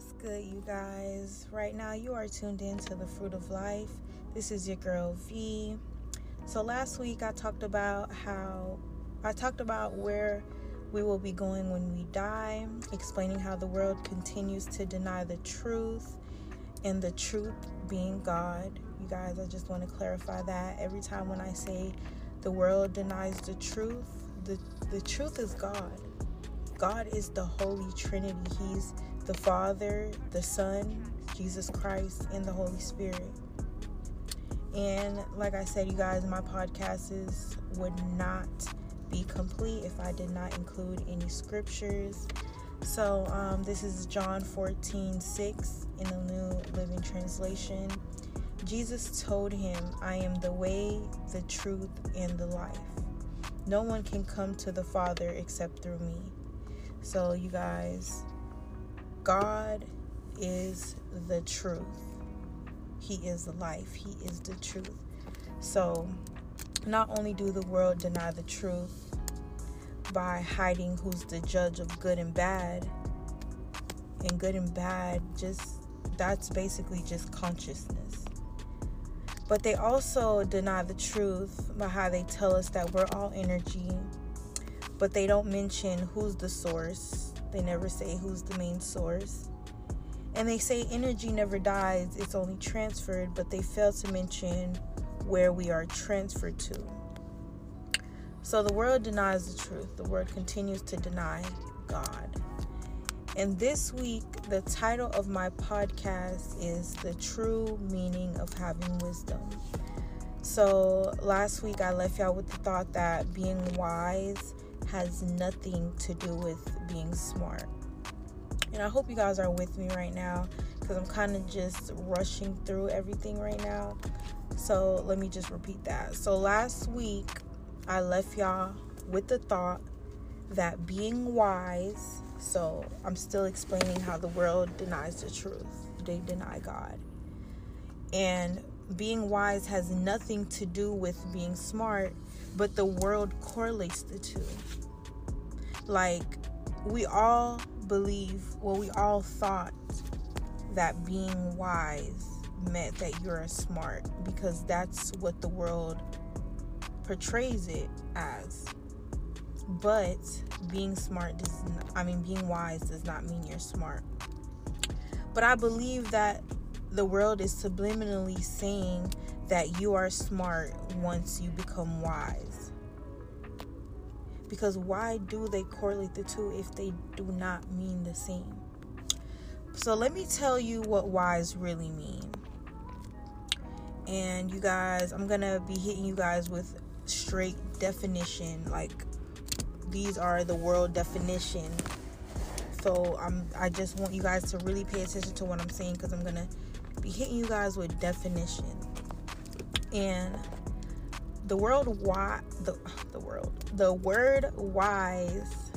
What's good, you guys? Right now, you are tuned in to the Fruit of Life. This is your girl V. So, last week I talked about how I talked about where we will be going when we die, explaining how the world continues to deny the truth, and the truth being God. You guys, I just want to clarify that every time when I say the world denies the truth, the, the truth is God. God is the Holy Trinity. He's the Father, the Son, Jesus Christ, and the Holy Spirit. And like I said, you guys, my podcasts would not be complete if I did not include any scriptures. So um, this is John 14 6 in the New Living Translation. Jesus told him, I am the way, the truth, and the life. No one can come to the Father except through me. So, you guys, God is the truth. He is the life. He is the truth. So, not only do the world deny the truth by hiding who's the judge of good and bad, and good and bad, just that's basically just consciousness. But they also deny the truth by how they tell us that we're all energy but they don't mention who's the source. They never say who's the main source. And they say energy never dies, it's only transferred, but they fail to mention where we are transferred to. So the world denies the truth. The world continues to deny God. And this week, the title of my podcast is The True Meaning of Having Wisdom. So last week, I left y'all with the thought that being wise has nothing to do with being smart. And I hope you guys are with me right now because I'm kind of just rushing through everything right now. So let me just repeat that. So last week, I left y'all with the thought that being wise, so I'm still explaining how the world denies the truth, they deny God. And being wise has nothing to do with being smart, but the world correlates the two. Like, we all believe, well, we all thought that being wise meant that you're smart because that's what the world portrays it as. But being smart does not, I mean, being wise does not mean you're smart. But I believe that the world is subliminally saying that you are smart once you become wise. Because why do they correlate the two if they do not mean the same? So let me tell you what wise really mean. And you guys, I'm going to be hitting you guys with straight definition like these are the world definition. So I'm I just want you guys to really pay attention to what I'm saying cuz I'm to be hitting you guys with definition. And the world why the the world the word wise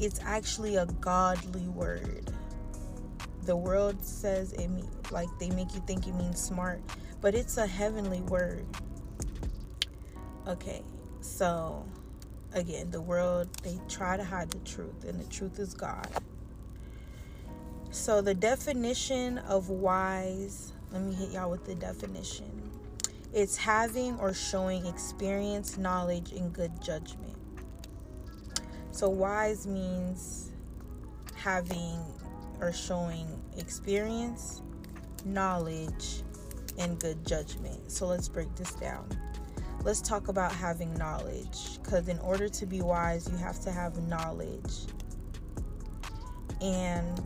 it's actually a godly word. The world says it mean, like they make you think it means smart, but it's a heavenly word. Okay, so again, the world they try to hide the truth, and the truth is God. So, the definition of wise, let me hit y'all with the definition. It's having or showing experience, knowledge, and good judgment. So, wise means having or showing experience, knowledge, and good judgment. So, let's break this down. Let's talk about having knowledge because, in order to be wise, you have to have knowledge. And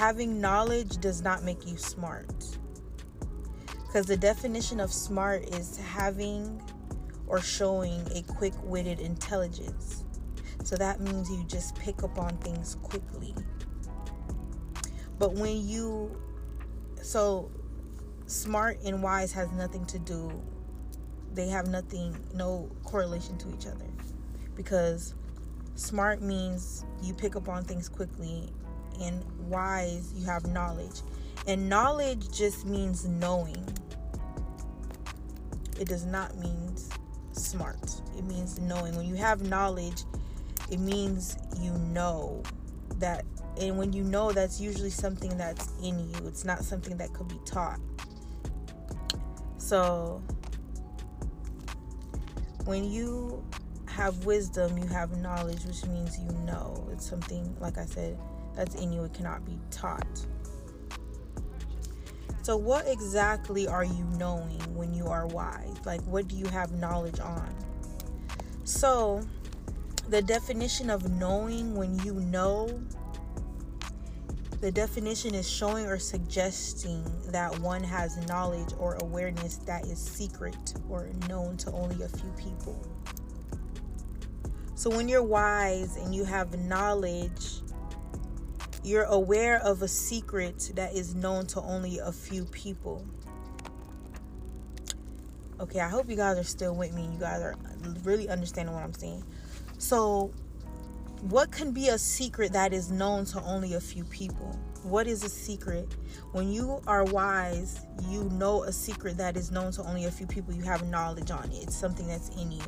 having knowledge does not make you smart. Because the definition of smart is having or showing a quick witted intelligence. So that means you just pick up on things quickly. But when you, so smart and wise has nothing to do, they have nothing, no correlation to each other. Because smart means you pick up on things quickly and wise, you have knowledge. And knowledge just means knowing. It does not mean smart. It means knowing. When you have knowledge, it means you know that and when you know that's usually something that's in you it's not something that could be taught so when you have wisdom you have knowledge which means you know it's something like i said that's in you it cannot be taught. So what exactly are you knowing when you are wise? Like what do you have knowledge on? So the definition of knowing when you know the definition is showing or suggesting that one has knowledge or awareness that is secret or known to only a few people. So when you're wise and you have knowledge, you're aware of a secret that is known to only a few people. Okay, I hope you guys are still with me. You guys are really understanding what I'm saying. So, what can be a secret that is known to only a few people? What is a secret? When you are wise, you know a secret that is known to only a few people. You have knowledge on it, it's something that's in you.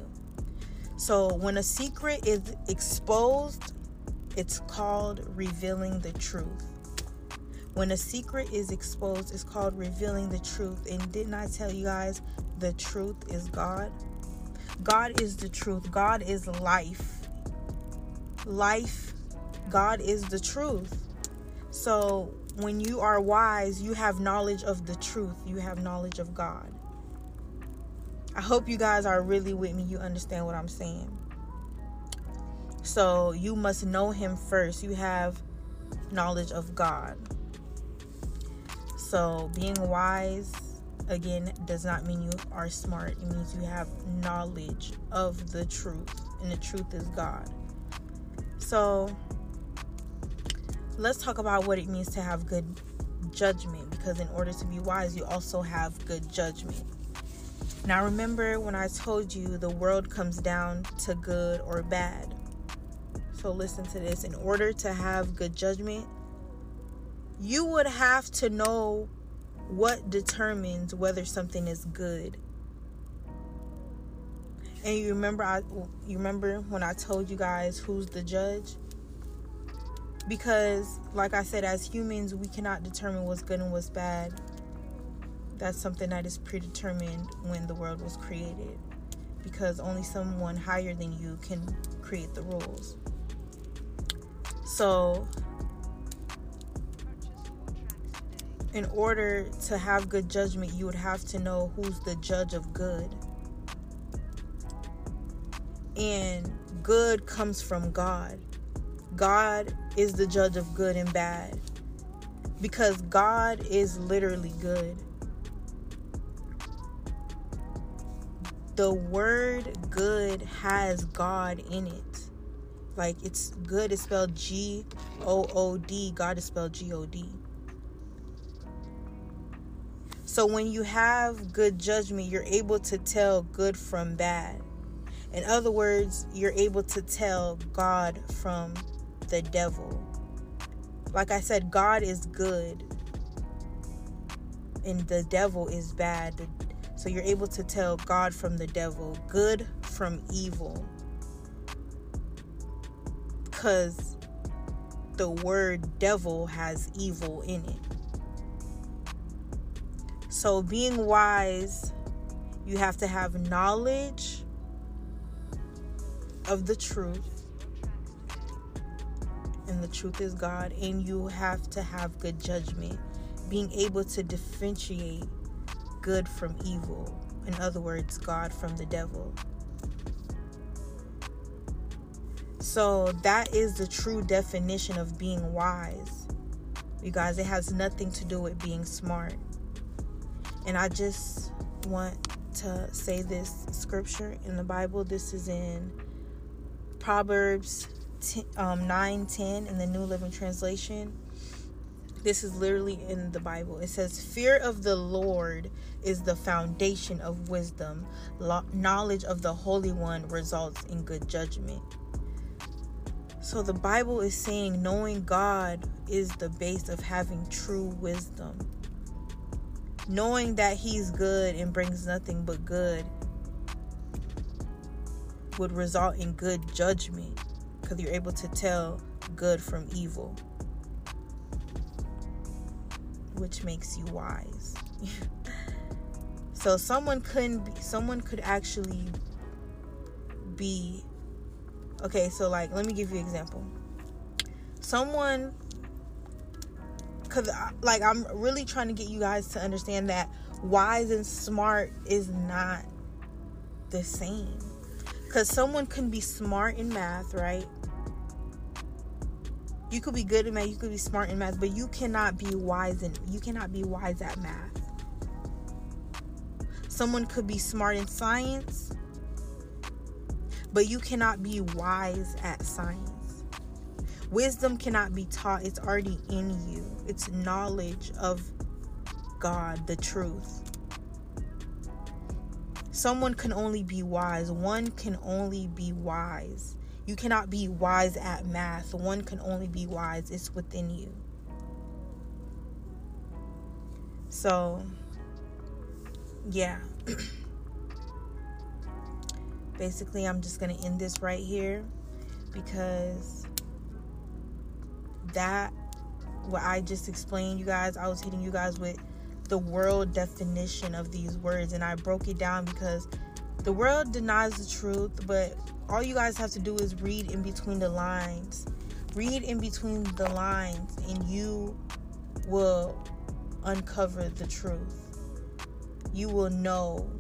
So, when a secret is exposed, it's called revealing the truth. When a secret is exposed, it's called revealing the truth. And didn't I tell you guys the truth is God? God is the truth. God is life life, God is the truth. So when you are wise, you have knowledge of the truth, you have knowledge of God. I hope you guys are really with me. You understand what I'm saying. So you must know Him first. You have knowledge of God. So being wise, again, does not mean you are smart. It means you have knowledge of the truth, and the truth is God. So let's talk about what it means to have good judgment because in order to be wise, you also have good judgment. Now, remember when I told you the world comes down to good or bad. So, listen to this. In order to have good judgment, you would have to know what determines whether something is good. And you remember I you remember when I told you guys who's the judge? Because like I said as humans we cannot determine what's good and what's bad. That's something that is predetermined when the world was created. Because only someone higher than you can create the rules. So in order to have good judgment, you would have to know who's the judge of good and good comes from God. God is the judge of good and bad because God is literally good. The word good has God in it. Like it's good is spelled G O O D, God is spelled G O D. So when you have good judgment, you're able to tell good from bad. In other words, you're able to tell God from the devil. Like I said, God is good and the devil is bad. So you're able to tell God from the devil, good from evil. Because the word devil has evil in it. So being wise, you have to have knowledge of the truth. And the truth is God. And you have to have good judgment, being able to differentiate good from evil. In other words, God from the devil. So that is the true definition of being wise. You guys, it has nothing to do with being smart. And I just want to say this scripture in the Bible. This is in Proverbs 10, um, 9 10 in the New Living Translation. This is literally in the Bible. It says, Fear of the Lord is the foundation of wisdom. Lo- knowledge of the Holy One results in good judgment. So the Bible is saying knowing God is the base of having true wisdom. Knowing that He's good and brings nothing but good would result in good judgment because you're able to tell good from evil, which makes you wise. so someone couldn't be, someone could actually be okay, so like let me give you an example. Someone cuz like I'm really trying to get you guys to understand that wise and smart is not the same. Cuz someone can be smart in math, right? You could be good in math, you could be smart in math, but you cannot be wise and you cannot be wise at math. Someone could be smart in science, but you cannot be wise at science. Wisdom cannot be taught, it's already in you. It's knowledge of God, the truth. Someone can only be wise, one can only be wise. You cannot be wise at math, one can only be wise, it's within you. So, yeah. basically i'm just going to end this right here because that what i just explained you guys i was hitting you guys with the world definition of these words and i broke it down because the world denies the truth but all you guys have to do is read in between the lines. Read in between the lines and you will uncover the truth. You will know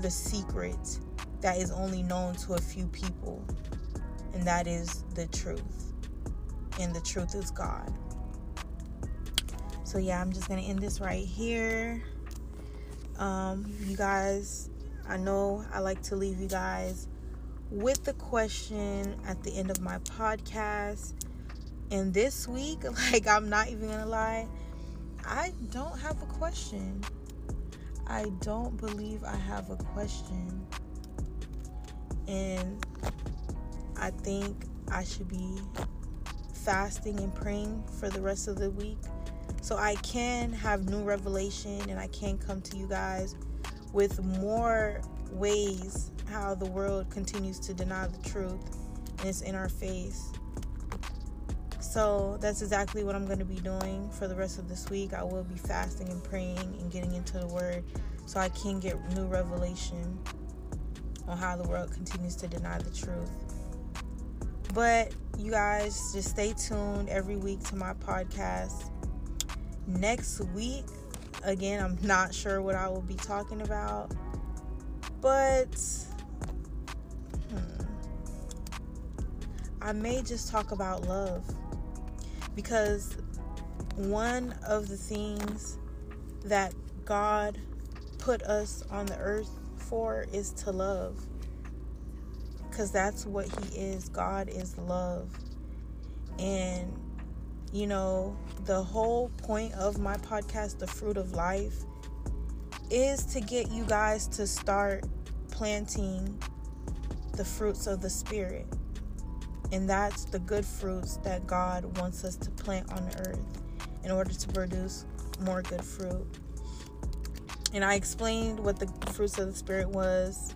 the secret that is only known to a few people, and that is the truth. And the truth is God. So, yeah, I'm just going to end this right here. Um, you guys, I know I like to leave you guys with the question at the end of my podcast. And this week, like, I'm not even going to lie, I don't have a question. I don't believe I have a question. And I think I should be fasting and praying for the rest of the week so I can have new revelation and I can come to you guys with more ways how the world continues to deny the truth and it's in our face. So that's exactly what I'm going to be doing for the rest of this week. I will be fasting and praying and getting into the word so I can get new revelation on how the world continues to deny the truth. But you guys just stay tuned every week to my podcast. Next week, again, I'm not sure what I will be talking about, but hmm, I may just talk about love because one of the things that God put us on the earth for is to love. Because that's what He is. God is love. And, you know, the whole point of my podcast, The Fruit of Life, is to get you guys to start planting the fruits of the Spirit. And that's the good fruits that God wants us to plant on earth in order to produce more good fruit and I explained what the fruits of the spirit was.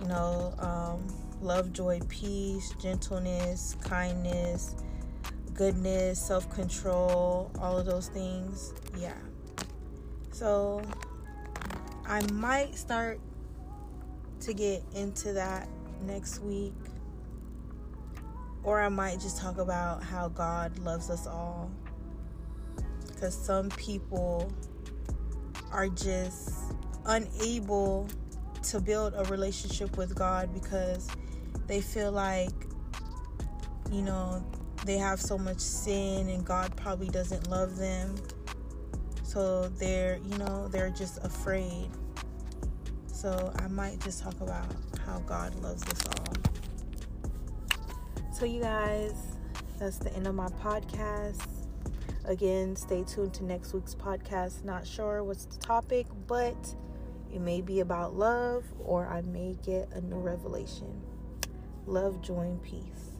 You know, um, love, joy, peace, gentleness, kindness, goodness, self control, all of those things. Yeah. So I might start to get into that next week. Or I might just talk about how God loves us all. Because some people are just unable to build a relationship with God because they feel like, you know, they have so much sin and God probably doesn't love them. So they're, you know, they're just afraid. So I might just talk about how God loves us all. So, you guys, that's the end of my podcast. Again, stay tuned to next week's podcast. Not sure what's the topic, but it may be about love or I may get a new revelation. Love, joy, and peace.